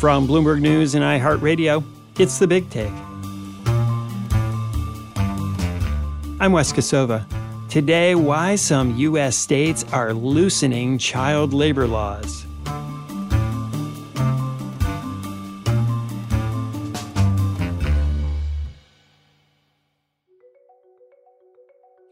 From Bloomberg News and iHeartRadio, it's the big take. I'm Wes Kosova. Today, why some U.S. states are loosening child labor laws.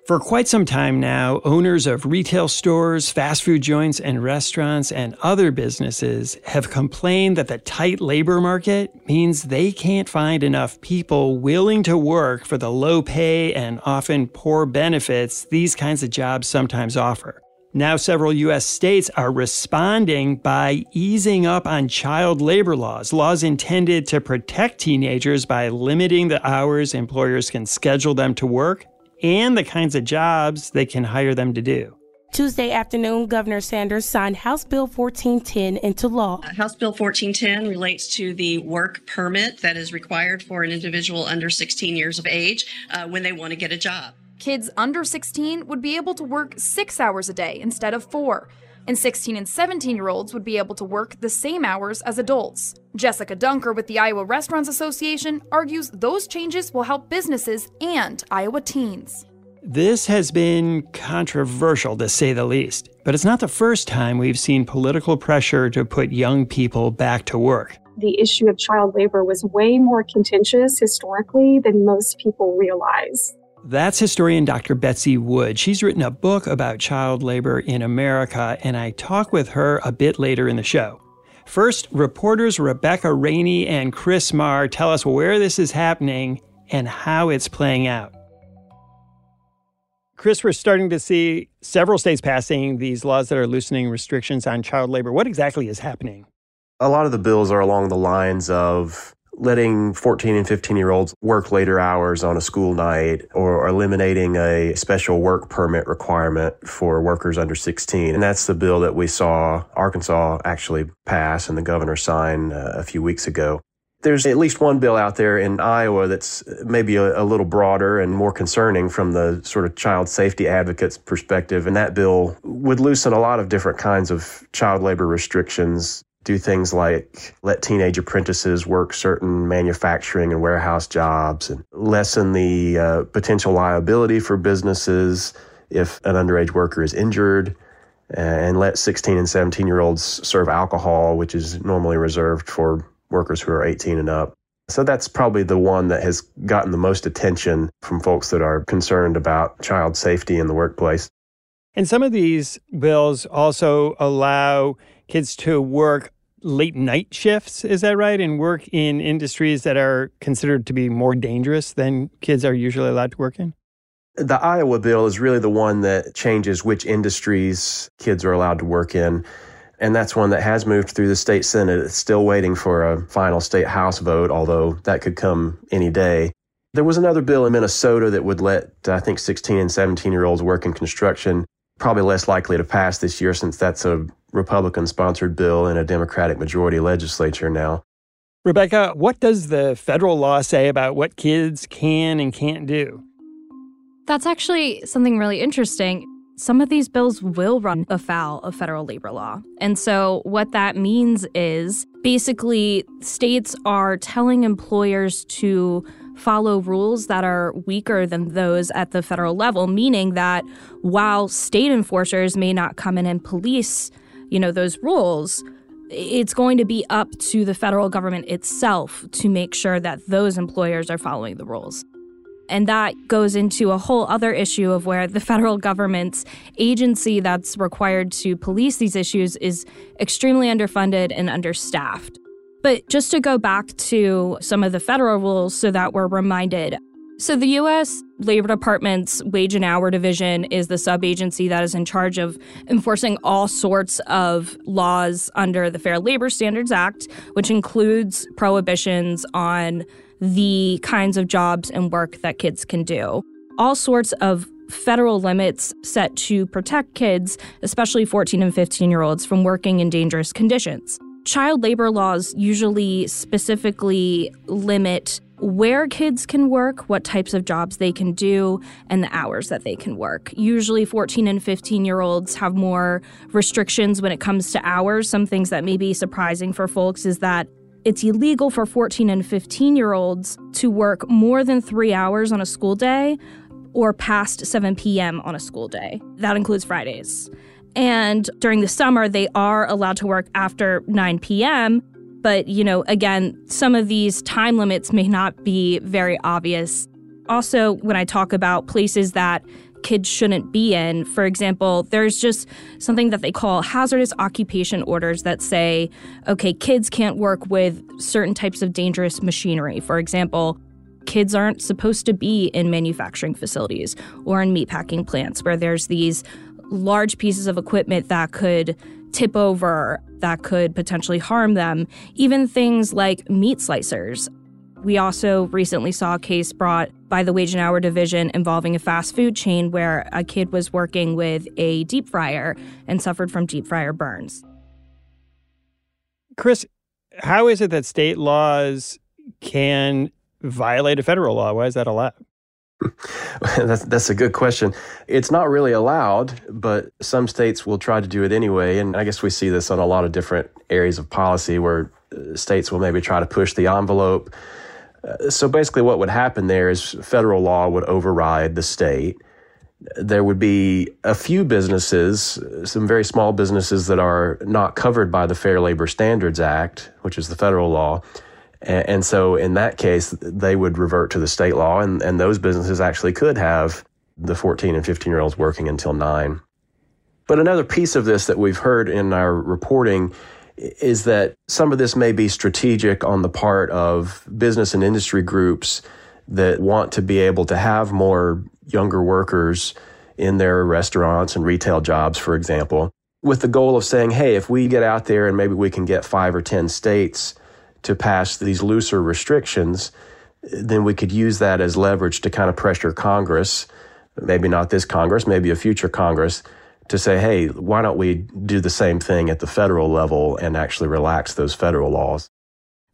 For quite some time now, owners of retail stores, fast food joints, and restaurants and other businesses have complained that the tight labor market means they can't find enough people willing to work for the low pay and often poor benefits these kinds of jobs sometimes offer. Now, several U.S. states are responding by easing up on child labor laws, laws intended to protect teenagers by limiting the hours employers can schedule them to work and the kinds of jobs they can hire them to do. Tuesday afternoon, Governor Sanders signed House Bill 1410 into law. Uh, House Bill 1410 relates to the work permit that is required for an individual under 16 years of age uh, when they want to get a job. Kids under 16 would be able to work six hours a day instead of four and 16 and 17 year olds would be able to work the same hours as adults. Jessica Dunker with the Iowa Restaurants Association argues those changes will help businesses and Iowa teens. This has been controversial to say the least, but it's not the first time we've seen political pressure to put young people back to work. The issue of child labor was way more contentious historically than most people realize. That's historian Dr. Betsy Wood. She's written a book about child labor in America, and I talk with her a bit later in the show. First, reporters Rebecca Rainey and Chris Marr tell us where this is happening and how it's playing out. Chris, we're starting to see several states passing these laws that are loosening restrictions on child labor. What exactly is happening? A lot of the bills are along the lines of letting 14 and 15 year olds work later hours on a school night or eliminating a special work permit requirement for workers under 16. And that's the bill that we saw Arkansas actually pass and the governor sign uh, a few weeks ago. There's at least one bill out there in Iowa that's maybe a, a, little broader and more concerning from the sort of child safety advocates perspective. And that bill would loosen a lot of different kinds of child labor restrictions do things like let teenage apprentices work certain manufacturing and warehouse jobs and lessen the uh, potential liability for businesses if an underage worker is injured and let 16 and 17 year olds serve alcohol, which is normally reserved for workers who are 18 and up. So that's probably the one that has gotten the most attention from folks that are concerned about child safety in the workplace. And some of these bills also allow kids to work late night shifts, is that right? And work in industries that are considered to be more dangerous than kids are usually allowed to work in? The Iowa bill is really the one that changes which industries kids are allowed to work in. And that's one that has moved through the state Senate. It's still waiting for a final state House vote, although that could come any day. There was another bill in Minnesota that would let, I think, 16 and 17 year olds work in construction. Probably less likely to pass this year since that's a Republican sponsored bill in a Democratic majority legislature now. Rebecca, what does the federal law say about what kids can and can't do? That's actually something really interesting. Some of these bills will run afoul of federal labor law. And so, what that means is basically states are telling employers to follow rules that are weaker than those at the federal level, meaning that while state enforcers may not come in and police you know, those rules, it's going to be up to the federal government itself to make sure that those employers are following the rules. And that goes into a whole other issue of where the federal government's agency that's required to police these issues is extremely underfunded and understaffed. But just to go back to some of the federal rules so that we're reminded, So, the U.S. Labor Department's Wage and Hour Division is the sub agency that is in charge of enforcing all sorts of laws under the Fair Labor Standards Act, which includes prohibitions on the kinds of jobs and work that kids can do. All sorts of federal limits set to protect kids, especially 14 and 15 year olds, from working in dangerous conditions. Child labor laws usually specifically limit where kids can work, what types of jobs they can do, and the hours that they can work. Usually, 14 and 15 year olds have more restrictions when it comes to hours. Some things that may be surprising for folks is that it's illegal for 14 and 15 year olds to work more than three hours on a school day or past 7 p.m. on a school day. That includes Fridays. And during the summer, they are allowed to work after 9 p.m. But, you know, again, some of these time limits may not be very obvious. Also, when I talk about places that kids shouldn't be in, for example, there's just something that they call hazardous occupation orders that say, okay, kids can't work with certain types of dangerous machinery. For example, kids aren't supposed to be in manufacturing facilities or in meatpacking plants where there's these large pieces of equipment that could tip over that could potentially harm them, even things like meat slicers. We also recently saw a case brought by the Wage and Hour Division involving a fast food chain where a kid was working with a deep fryer and suffered from deep fryer burns. Chris, how is it that state laws can violate a federal law? Why is that allowed? that's that's a good question. It's not really allowed, but some states will try to do it anyway, and I guess we see this on a lot of different areas of policy where uh, states will maybe try to push the envelope. Uh, so basically, what would happen there is federal law would override the state. There would be a few businesses, some very small businesses that are not covered by the Fair Labor Standards Act, which is the federal law and, and, so in that case, they would revert to the state law, and, and those businesses actually could have the 14 and 15 year olds working until nine. But another piece of this that we've heard in our reporting is that some of this may be strategic on the part of business and industry groups that want to be able to have more younger workers in their restaurants and retail jobs, for example, with the goal of saying, hey, if we get out there and maybe we can get five or 10 states to pass these looser restrictions, then we could use that as leverage to kind of pressure Congress, maybe not this Congress, maybe a future Congress, to say, hey, why don't we do the same thing at the federal level and actually relax those federal laws?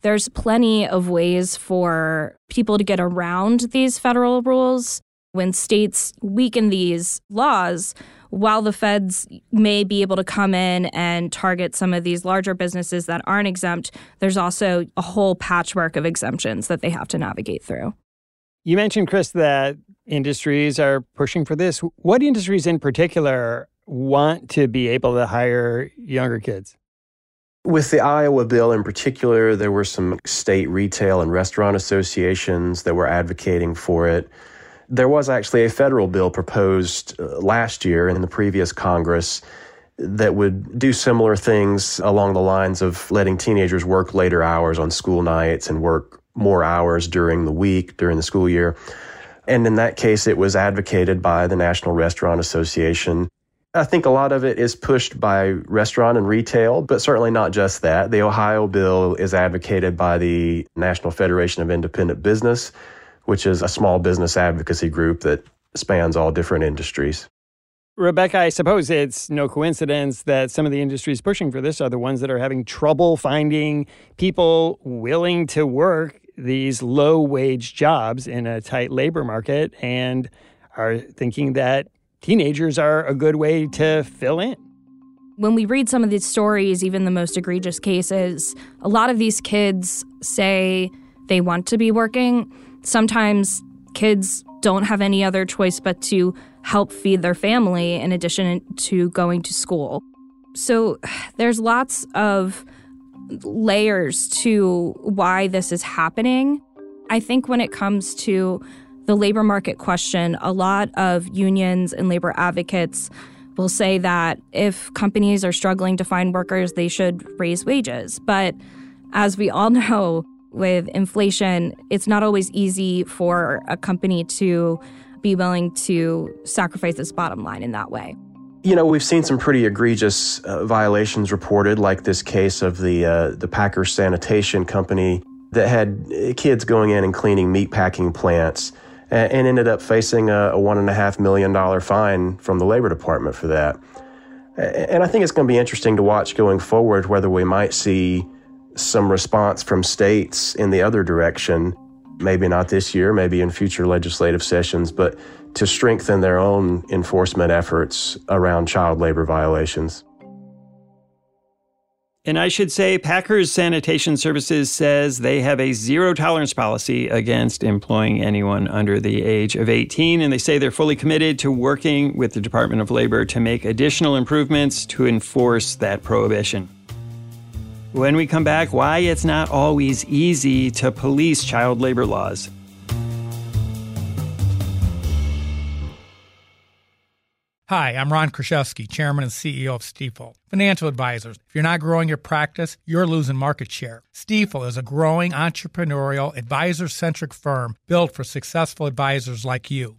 There's plenty of ways for people to get around these federal rules. When states weaken these laws, while the feds may be able to come in and target some of these larger businesses that aren't exempt, there's also a whole patchwork of exemptions that they have to navigate through. You mentioned, Chris, that industries are pushing for this. What industries in particular want to be able to hire younger kids? With the Iowa bill in particular, there were some state retail and restaurant associations that were advocating for it. There was actually a federal bill proposed uh, last year in the previous Congress that would do similar things along the lines of letting teenagers work later hours on school nights and work more hours during the week, during the school year. And in that case, it was advocated by the National Restaurant Association. I think a lot of it is pushed by restaurant and retail, but certainly not just that. The Ohio bill is advocated by the National Federation of Independent Business which is a small business advocacy group that spans all different industries. Rebecca, I suppose it's no coincidence that some of the industries pushing for this are the ones that are having trouble finding people willing to work these low wage jobs in a tight labor market and are thinking that teenagers are a good way to fill in. When we read some of these stories, even the most egregious cases, a lot of these kids say they want to be working sometimes kids don't have any other choice but to help feed their family in addition to going to school. So there's lots of layers to why this is happening. I think when it comes to the labor market question, a lot of unions and labor advocates will say that if companies are struggling to find workers, they should raise wages. But as we all know, with inflation, it's not always easy for a company to be willing to sacrifice its bottom line in that way. You know, we've seen some pretty egregious uh, violations reported, like this case of the uh, the Packers Sanitation Company that had kids going in and cleaning meat packing plants, and, and ended up facing a, a one and a half million dollar fine from the Labor Department for that. And I think it's going to be interesting to watch going forward whether we might see some response from states in the other direction. Maybe not this year, maybe in future legislative sessions, but to strengthen their own enforcement efforts around child labor violations. And I should say, Packers Sanitation Services says they have a zero tolerance policy against employing anyone under the age of 18. And they say they're fully committed to working with the Department of Labor to make additional improvements to enforce that prohibition. When we come back, why it's not always easy to police child labor laws. Hi, I'm Ron Kruszewski, Chairman and CEO of Stifel. Financial advisors. If you're not growing your practice, you're losing market share. Stifel is a growing entrepreneurial, advisor centric firm built for successful advisors like you.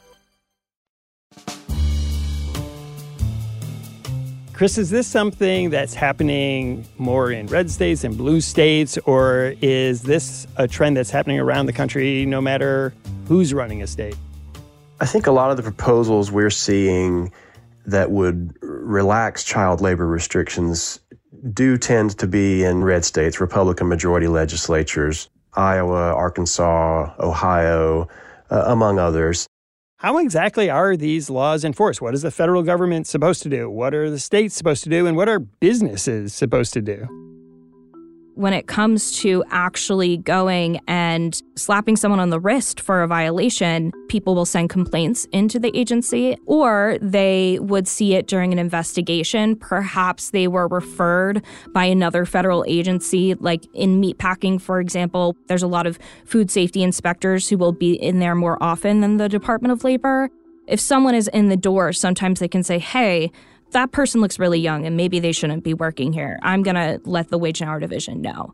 Chris, is this something that's happening more in red states and blue states, or is this a trend that's happening around the country no matter who's running a state? I think a lot of the proposals we're seeing that would relax child labor restrictions do tend to be in red states, Republican majority legislatures, Iowa, Arkansas, Ohio, uh, among others. How exactly are these laws enforced? What is the federal government supposed to do? What are the states supposed to do? And what are businesses supposed to do? When it comes to actually going and slapping someone on the wrist for a violation, people will send complaints into the agency or they would see it during an investigation. Perhaps they were referred by another federal agency, like in meatpacking, for example. There's a lot of food safety inspectors who will be in there more often than the Department of Labor. If someone is in the door, sometimes they can say, hey, that person looks really young and maybe they shouldn't be working here. I'm going to let the wage and hour division know.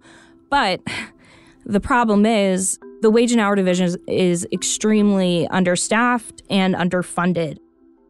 But the problem is the wage and hour division is, extremely understaffed and underfunded.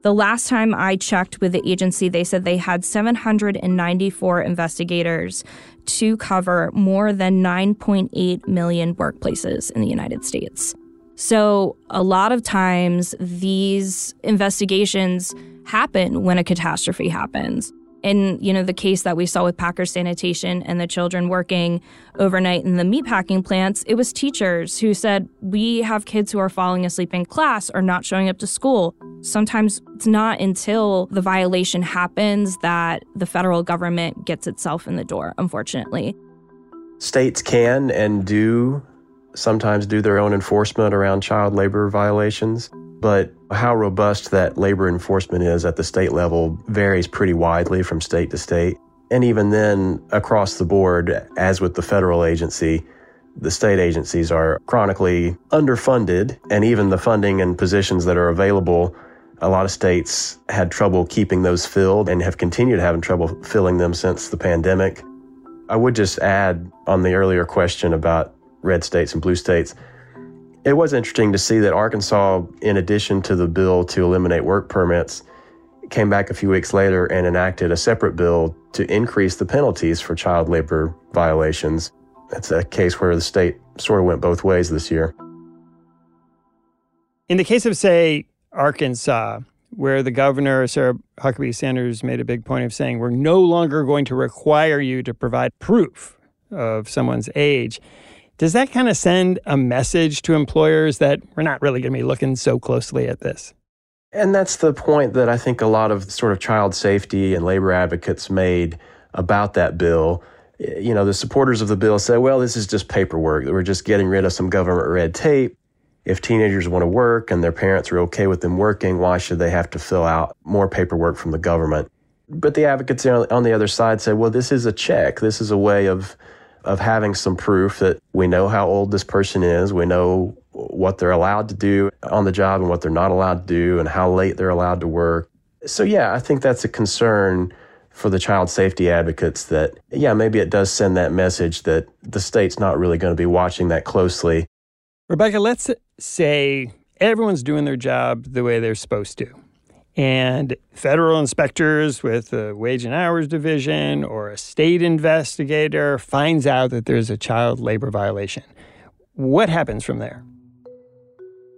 The last time I checked with the agency, they said they had 794 investigators to cover more than 9.8 million workplaces in the United States. So, a lot of times, these investigations happen when a catastrophe happens. In you know the case that we saw with Packers Sanitation and the children working overnight in the meatpacking plants, it was teachers who said we have kids who are falling asleep in class or not showing up to school. Sometimes it's not until the violation happens that the federal government gets itself in the door, unfortunately. States can and do sometimes do their own enforcement around child labor violations. But how robust that labor enforcement is at the state level varies pretty widely from state to state. And even then, across the board, as with the federal agency, the state agencies are chronically underfunded, and even the funding and positions that are available, a lot of states had trouble keeping those filled and have continued having trouble filling them since the pandemic. I would just add on the earlier question about red states and blue states. It was interesting to see that Arkansas, in addition to the bill to eliminate work permits, came back a few weeks later and enacted a separate bill to increase the penalties for child labor violations. That's a case where the state sort of went both ways this year. In the case of, say, Arkansas, where the governor, Sarah Huckabee Sanders, made a big point of saying, we're no longer going to require you to provide proof of someone's age. Does that kind of send a message to employers that we're not really going to be looking so closely at this? And that's the point that I think a lot of sort of child safety and labor advocates made about that bill. You know, the supporters of the bill say, well, this is just paperwork, we're just getting rid of some government red tape. If teenagers want to work and their parents are okay with them working, why should they have to fill out more paperwork from the government? But the advocates on the other side say, well, this is a check. This is a way of of having some proof that we know how old this person is, we know what they're allowed to do on the job and what they're not allowed to do, and how late they're allowed to work. So, yeah, I think that's a concern for the child safety advocates that, yeah, maybe it does send that message that the state's not really going to be watching that closely. Rebecca, let's say everyone's doing their job the way they're supposed to and federal inspectors with the Wage and Hours Division or a state investigator finds out that there's a child labor violation. What happens from there?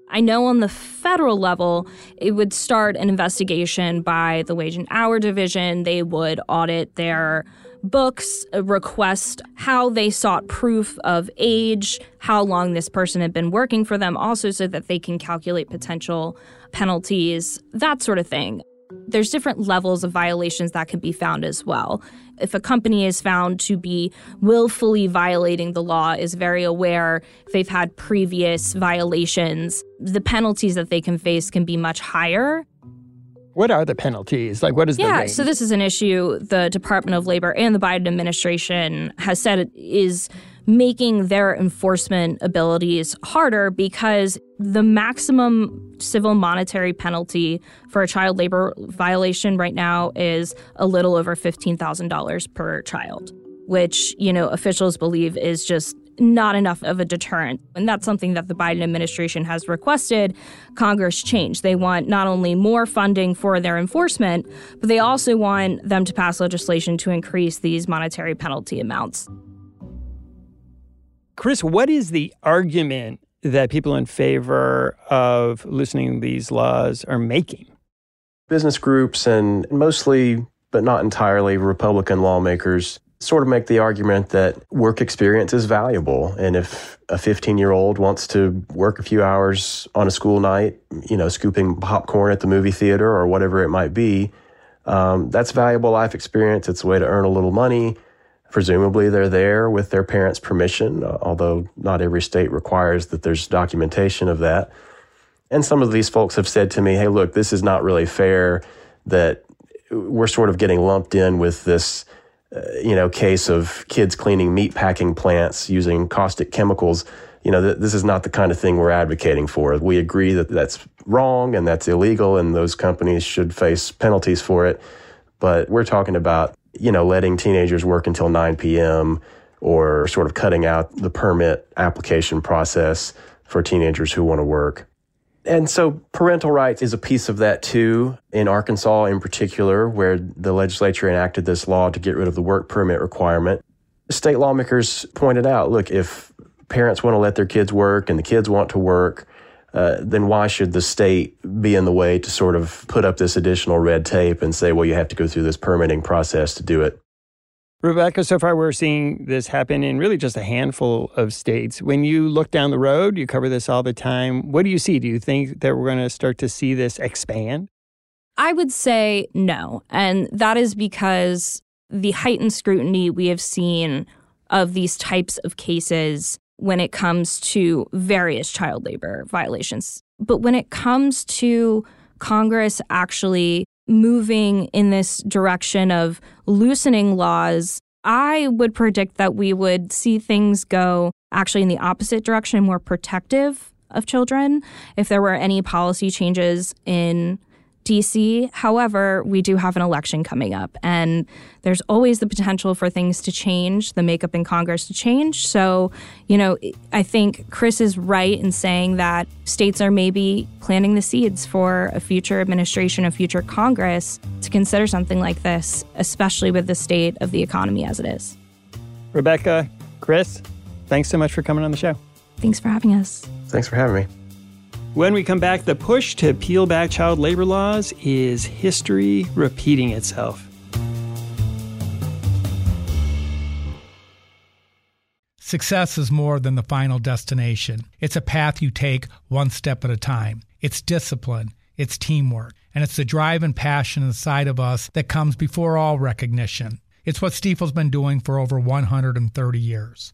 I know on the federal level, it would start an investigation by the Wage and Hour Division. They would audit their books, request how they sought proof of age, how long this person had been working for them, also so that they can calculate potential penalties, that sort of thing. There's different levels of violations that can be found as well. If a company is found to be willfully violating the law, is very aware they've had previous violations, the penalties that they can face can be much higher. What are the penalties? Like, what is yeah, the range? so this is an issue the Department of Labor and the Biden administration has said is making their enforcement abilities harder because the maximum civil monetary penalty for a child labor violation right now is a little over $15,000 per child, which, you know, officials believe is just not enough of a deterrent. And that's something that the Biden administration has requested Congress change. They want not only more funding for their enforcement, but they also want them to pass legislation to increase these monetary penalty amounts. Chris, what is the argument that people in favor of loosening these laws are making? Business groups and mostly, but not entirely, Republican lawmakers sort of make the argument that work experience is valuable. And if a 15 year old wants to work a few hours on a school night, you know, scooping popcorn at the movie theater or whatever it might be, um, that's valuable life experience. It's a way to earn a little money. Presumably, they're there with their parents' permission, uh, although not every state requires that there's documentation of that. And some of these folks have said to me, hey, look, this is not really fair that we're sort of getting lumped in with this, uh, you know, case of kids cleaning meat packing plants using caustic chemicals. You know, th- this is not the kind of thing we're advocating for. We agree that that's wrong and that's illegal, and those companies should face penalties for it. But we're talking about you know, letting teenagers work until 9 p.m. or sort of cutting out the permit application process for teenagers who want to work. And so parental rights is a piece of that too, in Arkansas in particular, where the legislature enacted this law to get rid of the work permit requirement. State lawmakers pointed out look, if parents want to let their kids work and the kids want to work, uh, then why should the state be in the way to sort of put up this additional red tape and say, well, you have to go through this permitting process to do it? Rebecca, so far we're seeing this happen in really just a handful of states. When you look down the road, you cover this all the time. What do you see? Do you think that we're going to start to see this expand? I would say no. And that is because the heightened scrutiny we have seen of these types of cases when it comes to various child labor violations. But when it comes to Congress actually moving in this direction of loosening laws, I would predict that we would see things go actually in the opposite direction, more protective of children. If there were any policy changes in DC. However, we do have an election coming up, and there's always the potential for things to change, the makeup in Congress to change. So, you know, I think Chris is right in saying that states are maybe planting the seeds for a future administration, a future Congress to consider something like this, especially with the state of the economy as it is. Rebecca, Chris, thanks so much for coming on the show. Thanks for having us. Thanks for having me. When we come back, the push to peel back child labor laws is history repeating itself. Success is more than the final destination. It's a path you take one step at a time. It's discipline, it's teamwork, and it's the drive and passion inside of us that comes before all recognition. It's what Stifel's been doing for over 130 years.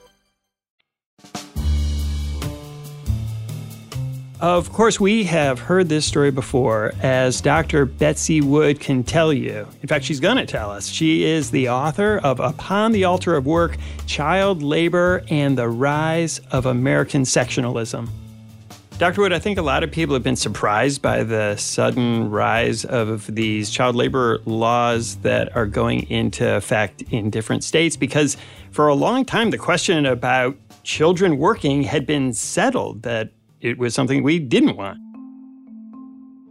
Of course, we have heard this story before, as Dr. Betsy Wood can tell you. In fact, she's going to tell us. She is the author of Upon the Altar of Work Child Labor and the Rise of American Sectionalism. Dr. Wood, I think a lot of people have been surprised by the sudden rise of these child labor laws that are going into effect in different states because for a long time the question about children working had been settled that it was something we didn't want.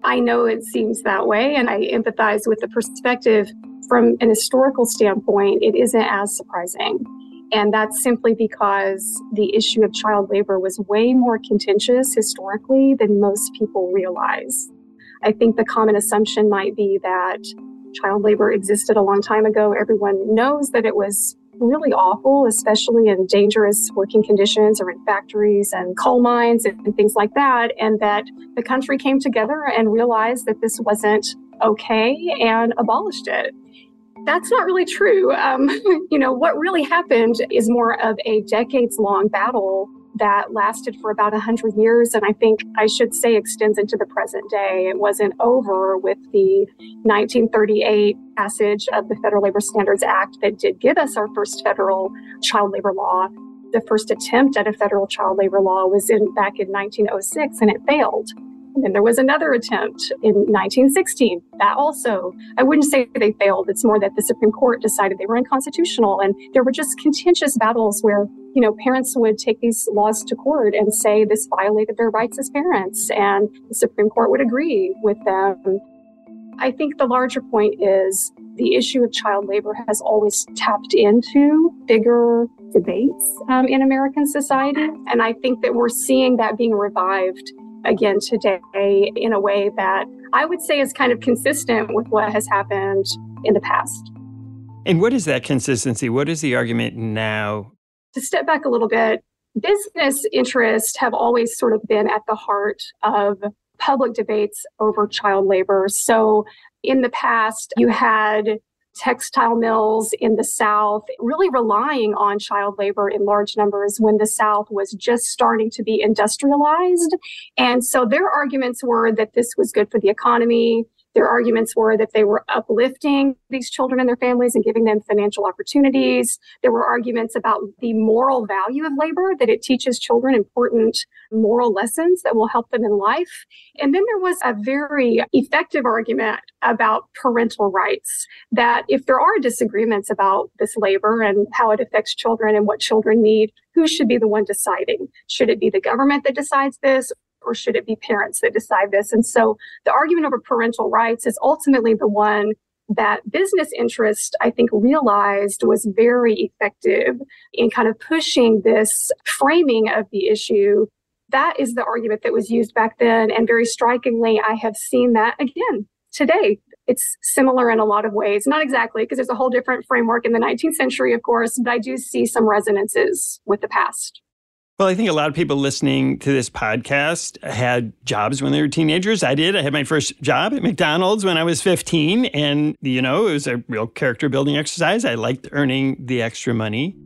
I know it seems that way, and I empathize with the perspective from an historical standpoint. It isn't as surprising. And that's simply because the issue of child labor was way more contentious historically than most people realize. I think the common assumption might be that child labor existed a long time ago. Everyone knows that it was really awful, especially in dangerous working conditions or in factories and coal mines and, and things like that. And that the country came together and realized that this wasn't okay and abolished it. That's not really true. Um, you know, what really happened is more of a decades long battle that lasted for about 100 years and I think I should say extends into the present day. It wasn't over with the 1938 passage of the Federal Labor Standards Act that did give us our first federal child labor law. The first attempt at a federal child labor law was in back in 1906 and it failed. And then there was another attempt in 1916. That also, I wouldn't say they failed. It's more that the Supreme Court decided they were unconstitutional. And there were just contentious battles where, you know, parents would take these laws to court and say this violated their rights as parents. And the Supreme Court would agree with them. I think the larger point is the issue of child labor has always tapped into bigger debates um, in American society. And I think that we're seeing that being revived again today in a way that I would say is kind of consistent with what has happened in the past. And what is that consistency? What is the argument now? To step back a little bit, business interests have always sort of been at the heart of public debates over child labor. So in the past, you had textile mills in the South, really relying on child labor in large numbers when the South was just starting to be industrialized. And so their arguments were that this was good for the economy, Their arguments were that they were uplifting these children and their families and giving them financial opportunities. There were arguments about the moral value of labor, that it teaches children important moral lessons that will help them in life. And then there was a very effective argument about parental rights, that if there are disagreements about this labor and how it affects children and what children need, who should be the one deciding? Should it be the government that decides this? Or should it be parents that decide this? And so the argument over parental rights is ultimately the one that business interest, I think, realized was very effective in kind of pushing this framing of the issue. That is the argument that was used back then. And very strikingly, I have seen that again today. It's similar in a lot of ways, not exactly, because there's a whole different framework in the 19th century, of course, but I do see some resonances with the past. Well, I think a lot of people listening to this podcast had jobs when they were teenagers. I did. I had my first job at McDonald's when I was 15. And, you know, it was a real character building exercise. I liked earning the extra money.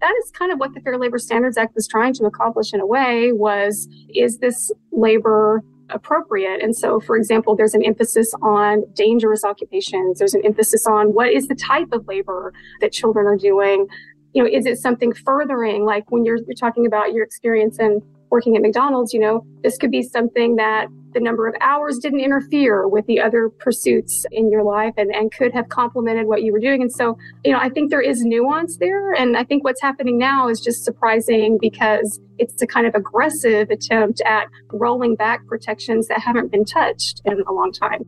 That is kind of what the Fair Labor Standards Act was trying to accomplish in a way was is this labor appropriate. And so, for example, there's an emphasis on dangerous occupations. There's an emphasis on what is the type of labor that children are doing you know, is it something furthering, like when you're, you're talking about your experience in working at McDonald's, you know, this could be something that the number of hours didn't interfere with the other pursuits in your life and, and could have complemented what you were doing. And so, you know, I think there is nuance there. And I think what's happening now is just surprising because it's a kind of aggressive attempt at rolling back protections that haven't been touched in a long time.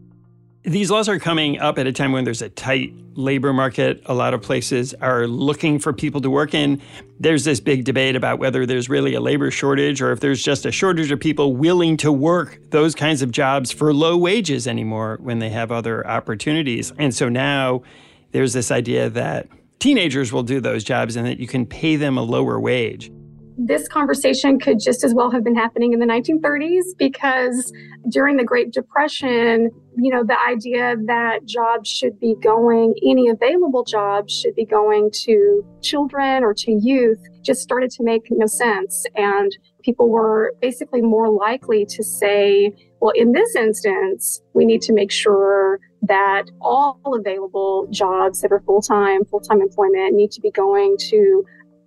These laws are coming up at a time when there's a tight labor market. A lot of places are looking for people to work in. There's this big debate about whether there's really a labor shortage or if there's just a shortage of people willing to work those kinds of jobs for low wages anymore when they have other opportunities. And so now there's this idea that teenagers will do those jobs and that you can pay them a lower wage this conversation could just as well have been happening in the 1930s because during the Great Depression, you know, the idea that jobs should be going, any available jobs should be going to children or to youth just started to make no sense. And people were basically more likely to say, well, in this instance, we need to make sure that all available jobs that are full time, full time employment need to be going to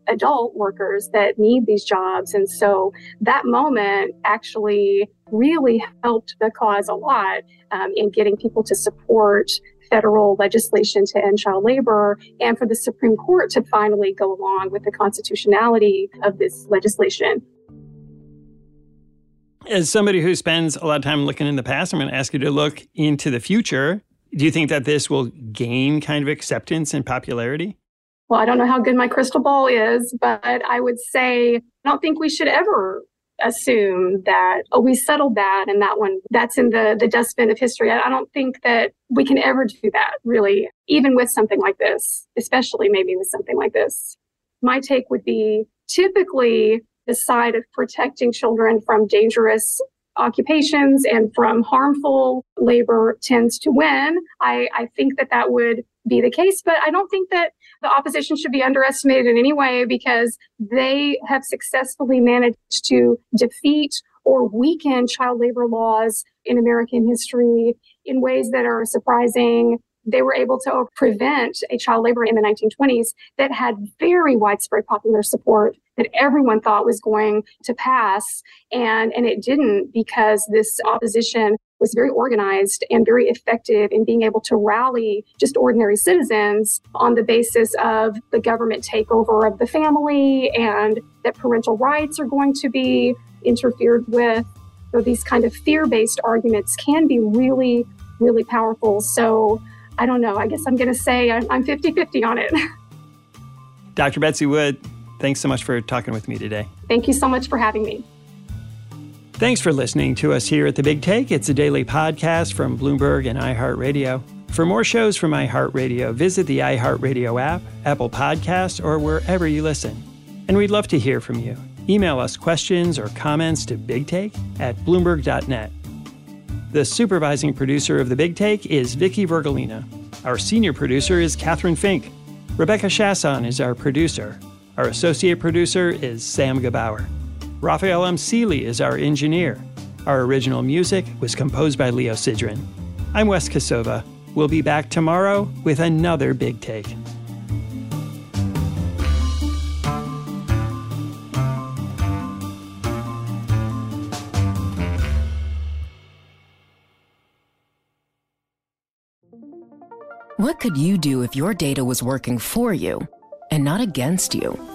adult workers that need these jobs. And so that moment actually really helped the cause a lot um, in getting people to support federal legislation to end child labor and for the Supreme Court to finally go along with the constitutionality of this legislation. As somebody who spends a lot of time looking in the past, I'm going to ask you to look into the future. Do you think that this will gain kind of acceptance and popularity? Well, I don't know how good my crystal ball is, but I would say I don't think we should ever assume that oh we settled that and that one that's in the the dustbin of history I, I don't think that we can ever do that really even with something like this especially maybe with something like this my take would be typically the side of protecting children from dangerous occupations and from harmful labor tends to win. I, I think that that would be the case, but I don't think that the opposition should be underestimated in any way because they have successfully managed to defeat or weaken child labor laws in American history in ways that are surprising. They were able to prevent a child labor in the 1920s that had very widespread popular support that everyone thought was going to pass. And, and it didn't because this opposition was very organized and very effective in being able to rally just ordinary citizens on the basis of the government takeover of the family and that parental rights are going to be interfered with. So these kind of fear based arguments can be really, really powerful. So I don't know. I guess I'm going to say I'm 50 50 on it. Dr. Betsy Wood, thanks so much for talking with me today. Thank you so much for having me. Thanks for listening to us here at The Big Take. It's a daily podcast from Bloomberg and iHeartRadio. For more shows from iHeartRadio, visit the iHeartRadio app, Apple Podcasts, or wherever you listen. And we'd love to hear from you. Email us questions or comments to bigtake at bloomberg.net. The supervising producer of The Big Take is Vicky Vergolina. Our senior producer is Catherine Fink. Rebecca Chasson is our producer. Our associate producer is Sam Gebauer. Raphael M. Seeley is our engineer. Our original music was composed by Leo Sidran. I'm Wes Kosova. We'll be back tomorrow with another big take. What could you do if your data was working for you and not against you?